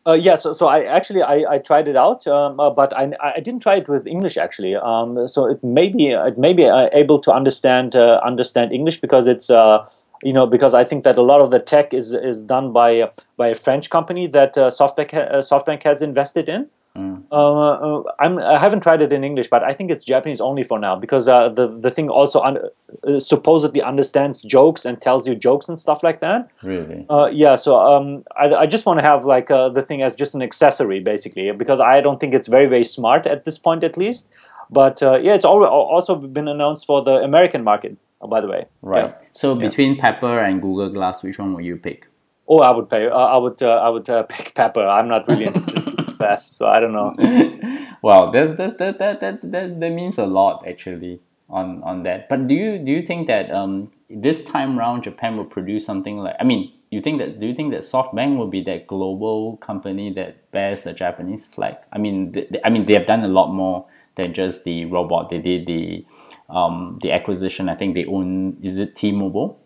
Speaker 2: uh, yeah, so, so I actually I, I tried it out, um, uh, but I, I didn't try it with English actually. Um, so it may be it may be uh, able to understand uh, understand English because it's uh, you know because I think that a lot of the tech is is done by by a French company that uh, SoftBank SoftBank has invested in. Mm. Uh, I'm, I haven't tried it in English, but I think it's Japanese only for now because uh, the the thing also un- uh, supposedly understands jokes and tells you jokes and stuff like that.
Speaker 1: Really?
Speaker 2: yeah. So um, I, I just want to have like the thing as just an accessory, basically, because I don't think it's very very smart at this point, at least. But yeah, it's also been announced for the American market. Oh, by the way.
Speaker 1: Right. Yeah. So between yeah. Pepper and Google Glass, which one will you pick?
Speaker 2: Oh, I would pay. Uh, I would. Uh, I would uh, pick Pepper. I'm not really interested in (laughs) Glass, so I don't know.
Speaker 1: wow, that that, that that that that that means a lot actually on on that. But do you do you think that um this time round Japan will produce something like? I mean, you think that do you think that SoftBank will be that global company that bears the Japanese flag? I mean, th- I mean they have done a lot more than just the robot. They did the um, the acquisition. I think they own is it T-Mobile?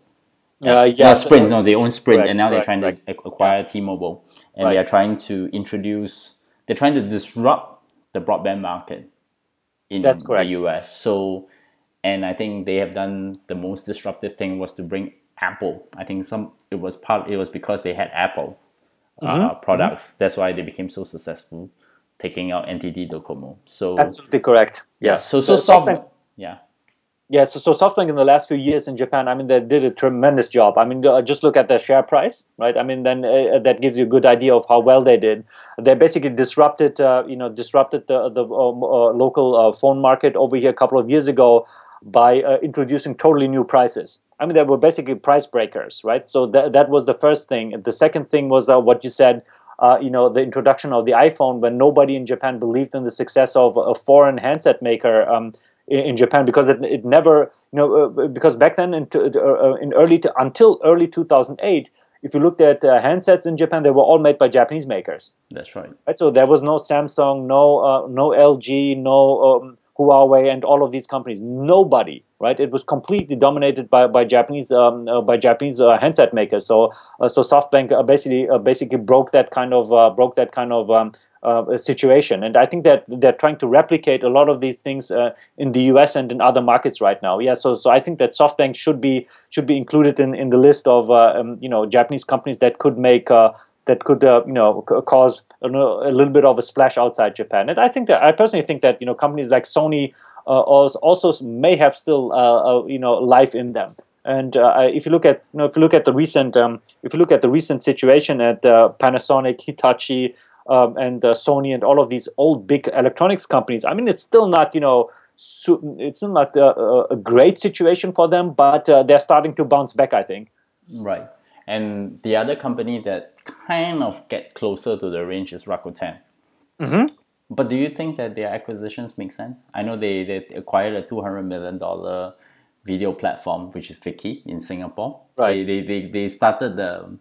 Speaker 2: Uh, yeah,
Speaker 1: no, Sprint. No, they own Sprint, and now they're trying to acquire yeah. T-Mobile, and right. they are trying to introduce. They're trying to disrupt the broadband market in That's correct. the US. So, and I think they have done the most disruptive thing was to bring Apple. I think some it was part. It was because they had Apple uh, mm-hmm. mm-hmm. products. Mm-hmm. That's why they became so successful, taking out NTT Docomo. So
Speaker 2: absolutely correct.
Speaker 1: Yeah. So so, so soft, yeah.
Speaker 2: Yeah, so, so SoftBank in the last few years in Japan, I mean, they did a tremendous job. I mean, uh, just look at their share price, right? I mean, then uh, that gives you a good idea of how well they did. They basically disrupted, uh, you know, disrupted the the um, uh, local uh, phone market over here a couple of years ago by uh, introducing totally new prices. I mean, they were basically price breakers, right? So that that was the first thing. The second thing was what you said. you know, the introduction of the iPhone when nobody in Japan believed in the success of a foreign handset maker. Um, in Japan because it, it never you know uh, because back then in, uh, uh, in early to, until early 2008 if you looked at uh, handsets in Japan they were all made by Japanese makers.
Speaker 1: That's right.
Speaker 2: Right? So there was no Samsung no uh, no LG no um, Huawei and all of these companies. Nobody right? It was completely dominated by, by Japanese um, uh, by Japanese handset makers. So so SoftBank basically basically broke that kind of broke that kind of um, uh, situation. And I think that they're trying to replicate a lot of these things uh, in the U.S. and in other markets right now. Yeah, so so I think that SoftBank should be should be included in, in the list of uh, um, you know Japanese companies that could make uh, that could uh, you know cause a little bit of a splash outside Japan. And I think that I personally think that you know companies like Sony also, also may have still you know life in them. And uh, if you look at you know if you look at the recent um, if you look at the recent situation at uh, Panasonic, Hitachi, um, and uh, Sony and all of these old big electronics companies. I mean, it's still not you know it's still not uh, uh, a great situation for them, but uh, they're starting to bounce back. I think.
Speaker 1: Right, and the other company that kind of get closer to the range is Rakuten.
Speaker 2: Mm-hmm.
Speaker 1: But do you think that their acquisitions make sense? I know they, they acquired a two hundred million dollar video platform, which is Viki in Singapore.
Speaker 2: Right.
Speaker 1: They, they, they, they started the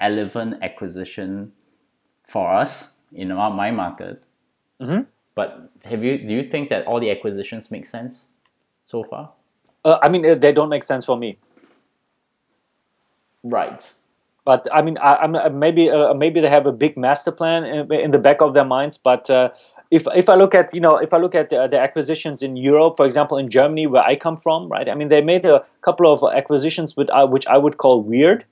Speaker 1: Eleven acquisition for us in our my market.
Speaker 2: Mm-hmm.
Speaker 1: But have you do you think that all the acquisitions make sense so far?
Speaker 2: Uh, I mean, uh, they don't make sense for me.
Speaker 1: Right.
Speaker 2: But I mean, I, am uh, maybe uh, maybe they have a big master plan in, in the back of their minds. But uh, if if I look at you know if I look at uh, the acquisitions in Europe, for example, in Germany where I come from, right? I mean, they made a couple of acquisitions with which I would call weird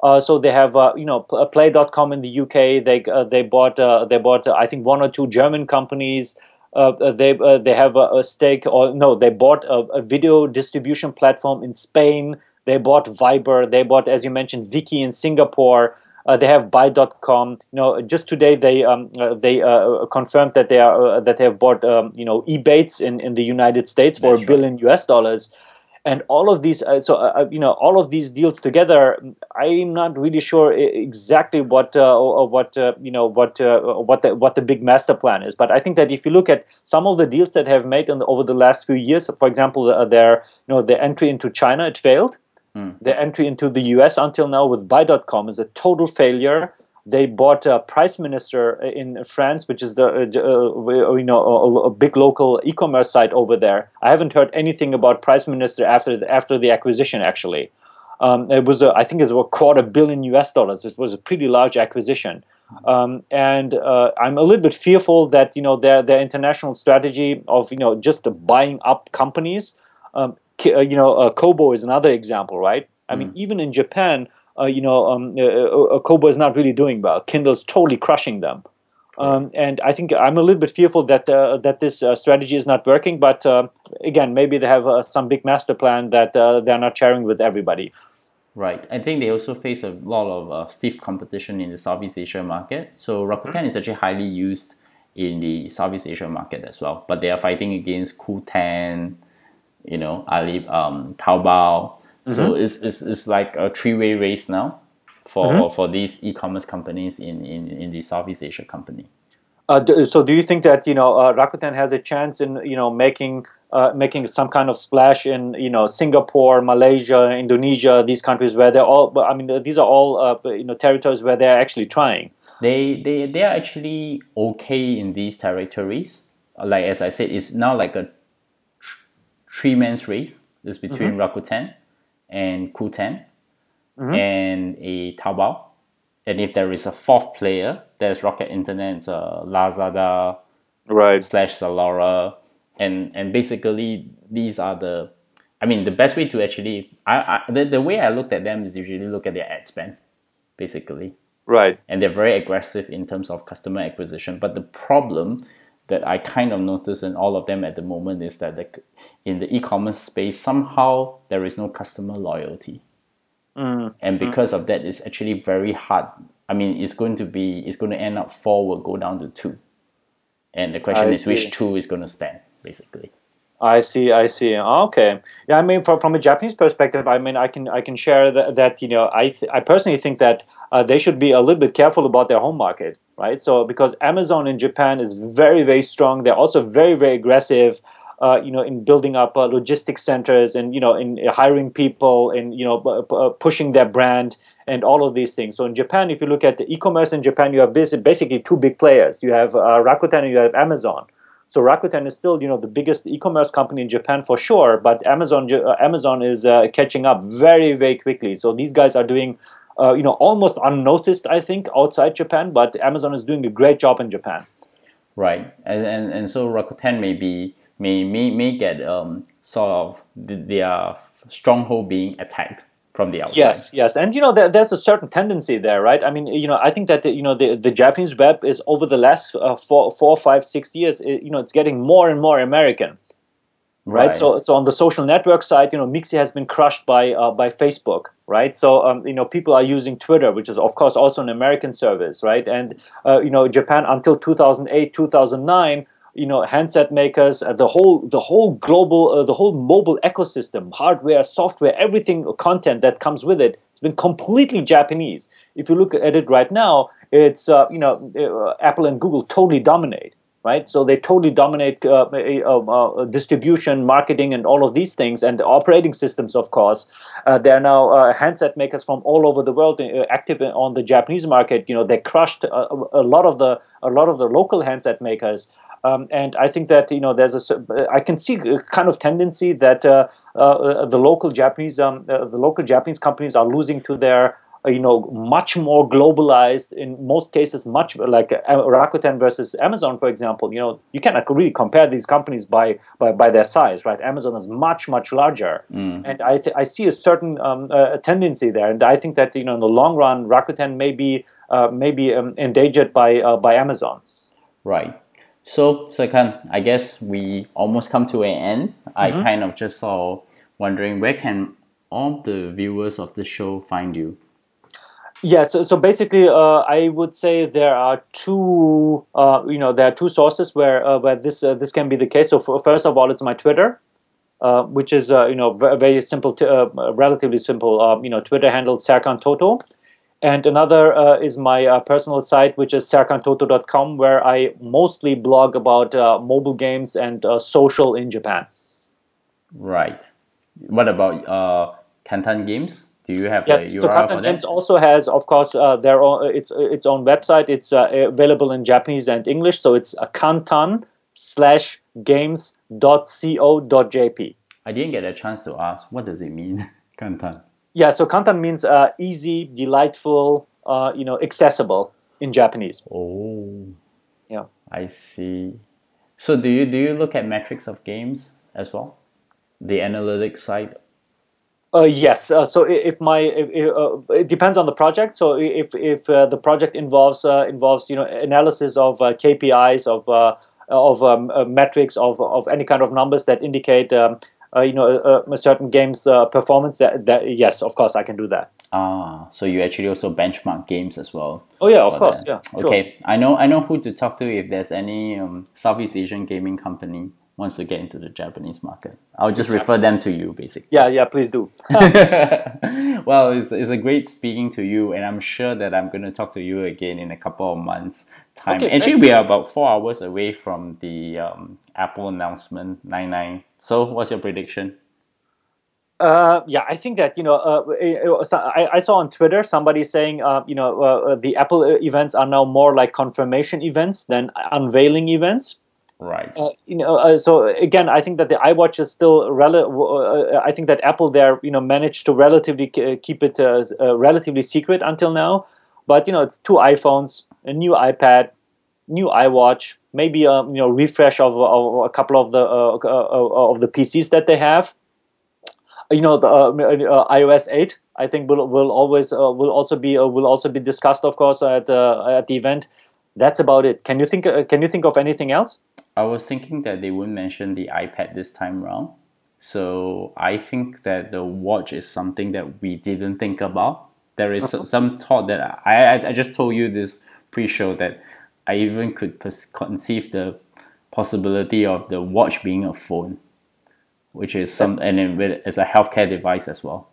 Speaker 2: uh, so they have, uh, you know, uh, Play.com in the UK. They uh, they bought uh, they bought I think one or two German companies. they they have a, a, stake or no, they bought a, a, video distribution platform in Spain. They bought Viber. They bought, as you mentioned, Viki in Singapore. they have Buy.com. You know, just today they um, they confirmed that they are that they have bought um, you know Ebates in, in the United States for That's a billion right. US dollars and all of these uh, so uh, uh, you know all of these deals together i'm not really sure exactly what uh, what uh, you know what uh, what the what the big master plan is. But i think that if you look at some of the deals that have made in the, over the last few years for example their you know the entry into china it failed. Their entry into the US until now with Buy.com is a total failure. They bought a Price Minister in France, which is the uh, uh, you know a, a big local e-commerce site over there. I haven't heard anything about Price Minister after the, after the acquisition. Actually, um, it was a, I think it was a quarter billion US dollars. It was a pretty large acquisition. Um, and uh, I'm a little bit fearful that you know their their international strategy of you know just buying up companies. Um, uh, you know, uh, Kobo is another example, right? I mean, even in Japan, uh, you know, um, uh, uh, Kobo is not really doing well. Kindle's totally crushing them. Um, and I think I'm a little bit fearful that uh, that this uh, strategy is not working. But uh, again, maybe they have uh, some big master plan that they're not sharing with everybody.
Speaker 1: Right. I think they also face a lot of stiff competition in the Southeast Asia market. So Rakuten is actually highly used in the Southeast Asia market as well. But they are fighting against Qoo10, you know, Ali, um, Taobao. Mm-hmm. So it's, it's, it's like a three-way race now for, mm-hmm. for these e-commerce companies in, in, in the Southeast Asia company.
Speaker 2: Uh, do, so do you think that you know uh, Rakuten has a chance in you know making uh, making some kind of splash in you know Singapore, Malaysia, Indonesia, these countries where they're all I mean these are all uh, you know territories where they're actually trying.
Speaker 1: They they they are actually okay in these territories. Like as I said, it's now like a three man's race It's between mm-hmm. Rakuten and Qoo10 mm-hmm. and a Taobao. And if there is a fourth player, there's Rocket Internet, uh, Lazada,
Speaker 2: right
Speaker 1: slash Zalora, and and basically these are the, I mean the best way to actually I, I the, the way I looked at them is usually look at their ad spend, basically.
Speaker 2: Right.
Speaker 1: And they're very aggressive in terms of customer acquisition. But the problem that I kind of notice in all of them at the moment is that the, in the e-commerce space somehow there is no customer loyalty. Mm. And because mm. of that, it's actually very hard. I mean, it's going to be it's going to end up four will go down to two, and the question I is see. which two is going to stand basically.
Speaker 2: I see. I see. Okay. Yeah. I mean, from from a Japanese perspective, I mean, I can I can share that, that you know I th- I personally think that uh, they should be a little bit careful about their home market, right? So because Amazon in Japan is very very strong, they're also very very aggressive. Uh, you know, in building up uh, logistics centers and you know, in hiring people and you know, uh, pushing their brand and all of these things. So in Japan, if you look at the e-commerce in Japan, you have basically two big players. You have uh, Rakuten and you have Amazon. So Rakuten is still, you know, the biggest e-commerce company in Japan for sure, but Amazon uh, Amazon is uh, catching up very very quickly. So these guys are doing uh, you know, almost unnoticed, I think, outside Japan. But Amazon is doing a great job in Japan.
Speaker 1: Right, and and, and so Rakuten may be may may, may get um, sort of their stronghold being attacked from the outside.
Speaker 2: Yes, yes, and you know there, there's a certain tendency there, right? I mean, you know, I think that the, you know the, the Japanese web is over the last uh, four, four, five, six years, it, you know, it's getting more and more American right? right? So, so on the social network side, you know, Mixi has been crushed by uh, by Facebook, right? So, um, you know, people are using Twitter, which is of course also an American service, right? And uh, you know, Japan until 2008, 2009, you know, handset makers, uh, the whole the whole global, uh, the whole mobile ecosystem, hardware, software, everything, content that comes with it, has been completely Japanese. If you look at it right now, it's uh, you know, uh, Apple and Google totally dominate right? So they totally dominate uh, uh, uh, distribution, marketing, and all of these things, and the operating systems, of course. Uh, they are now uh, handset makers from all over the world uh, active on the Japanese market. You know, they crushed a, a, lot of the a lot of the local handset makers. Um, and I think that you know there's a I can see a kind of tendency that the local Japanese um, the local Japanese companies are losing to their uh, you know much more globalized in most cases much like uh, Rakuten versus Amazon for example. You know you cannot really compare these companies by by, by their size right? Amazon is much much larger. Mm. and I, th- I see a certain um, uh, tendency there. And I think that you know in the long run Rakuten may be uh, may be um, endangered by uh, by Amazon.
Speaker 1: Right so Serkan I guess we almost come to an end I mm-hmm. kind of just saw wondering where can all the viewers of the show find you
Speaker 2: yeah, so, so basically, uh, I would say there are two, uh, you know, there are two sources where uh, where this uh, this can be the case. So for, first of all, it's my Twitter, uh, which is uh, you know very simple, t- relatively simple, um, you know, Twitter handle Serkan Toto, and another uh, is my uh, personal site, which is serkantoto.com, where I mostly blog about uh, mobile games and social in Japan.
Speaker 1: Right. What about Kantan Games? Do you have
Speaker 2: Yes, so Kantan? Games also has, of course, uh, their own its its own website. It's uh, available in Japanese and English. So it's uh, kantan slash games dot co dot jp.
Speaker 1: I didn't get a chance to ask. What does it mean, (laughs) Kantan?
Speaker 2: Yeah, so kantan means uh, easy, delightful, uh, you know, accessible in Japanese.
Speaker 1: Oh,
Speaker 2: Yeah.
Speaker 1: I see. So do you do you look at metrics of games as well? The analytics side.
Speaker 2: Uh, yes. Uh, so if my if, uh, it depends on the project. So if if uh, the project involves uh, involves you know analysis of uh, KPIs of uh, of um, uh, metrics of of any kind of numbers that indicate um, uh, you know a, a certain game's uh, performance, that that yes, of course I can do that.
Speaker 1: Ah, so you actually also benchmark games as well.
Speaker 2: Oh yeah, of course,
Speaker 1: that.
Speaker 2: yeah. sure.
Speaker 1: Okay, I know I know who to talk to if there's any um, Southeast Asian gaming company wants to get into the Japanese market. I'll just refer them to you, basically.
Speaker 2: Yeah, yeah. Please do. (laughs)
Speaker 1: well, it's, it's a great speaking to you, and I'm sure that I'm going to talk to you again in a couple of months' time.
Speaker 2: Okay,
Speaker 1: Actually, we are about four hours away from the um, Apple announcement, 99. So, what's your prediction?
Speaker 2: Uh, yeah, I think that you know, uh, I, I saw on Twitter somebody saying, uh, you know, uh, uh, the Apple events are now more like confirmation events than unveiling events.
Speaker 1: Right.
Speaker 2: Uh, you know, uh, so again, I think that the iWatch is still rel- uh, I think that Apple there, you know, managed to relatively keep it uh, uh, relatively secret until now. But you know, it's two iPhones, a new iPad, new iWatch, maybe a you know refresh of, of a couple of the uh, uh, uh, of the PCs that they have. You know, the uh, uh, iOS eight, I think will will always uh, will also be uh, will also be discussed, of course, at uh, at the event. That's about it. Can you think? Uh, can you think of anything else?
Speaker 1: I was thinking that they wouldn't mention the iPad this time round. So I think that the watch is something that we didn't think about. There is some thought that I, I I just told you this pre-show that I even could conceive the possibility of the watch being a phone, which is some and then as a healthcare device as well.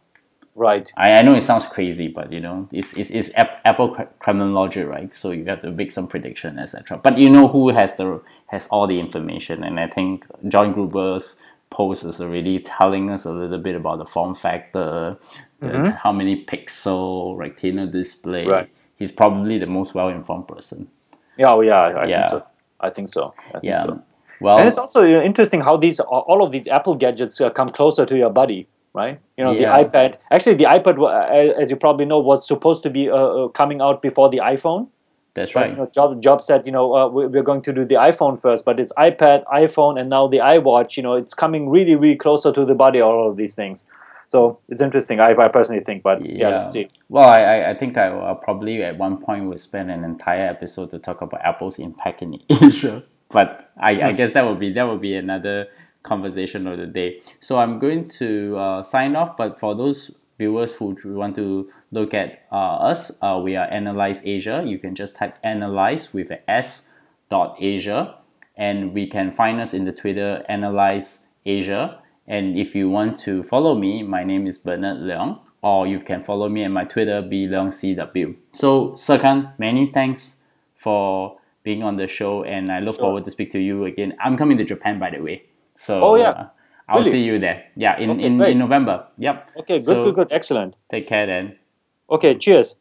Speaker 2: Right.
Speaker 1: I, I know it sounds crazy, but you know, it's it's, it's Ap- Apple cr- Kremlinology, right? So you have to make some prediction, etc. But you know who has the has all the information, and I think John Gruber's post is already telling us a little bit about the form factor, the, mm-hmm. how many pixel retina display.
Speaker 2: Right.
Speaker 1: He's probably the most well informed person.
Speaker 2: Yeah, oh, yeah, I
Speaker 1: Yeah.
Speaker 2: think so. I think so. I think
Speaker 1: Yeah.
Speaker 2: so.
Speaker 1: Well,
Speaker 2: And it's also you know, interesting how these all of these Apple gadgets uh, come closer to your body, right? You know,
Speaker 1: Yeah.
Speaker 2: the iPad. Actually, the iPad, uh, as you probably know, was supposed to be uh, uh, coming out before the iPhone.
Speaker 1: that's
Speaker 2: But
Speaker 1: right.
Speaker 2: you know, Job, Job said, you know, uh, we're going to do the iPhone first, but it's iPad, iPhone, and now the iWatch. You know, it's coming really, really closer to the body. All of these things. So it's interesting. I, I personally think, but yeah, let's see.
Speaker 1: Well, I, I- I think I will probably at one point will spend an entire episode to talk about Apple's impact in Asia. (laughs) But I, I
Speaker 2: Hmm.
Speaker 1: guess that will be that will be another conversation of the day. So I'm going to uh, sign off. But for those viewers who want to look at uh, us, uh, we are Analyse Asia. You can just type Analyse with a S dot Asia, and we can find us in the Twitter Analyse Asia. And if you want to follow me, my name is Bernard Leong, or you can follow me at my Twitter, BLeongCW. So, Serkan, many thanks for being on the show, and I look
Speaker 2: Sure.
Speaker 1: forward to speak to you again. I'm coming to Japan, by the way. So,
Speaker 2: Oh, yeah.
Speaker 1: uh, I'll
Speaker 2: Really?
Speaker 1: see you there. Yeah, in,
Speaker 2: Okay,
Speaker 1: in, in November. Yep.
Speaker 2: Okay, good,
Speaker 1: So,
Speaker 2: good, good, excellent.
Speaker 1: Take care then.
Speaker 2: Okay, cheers.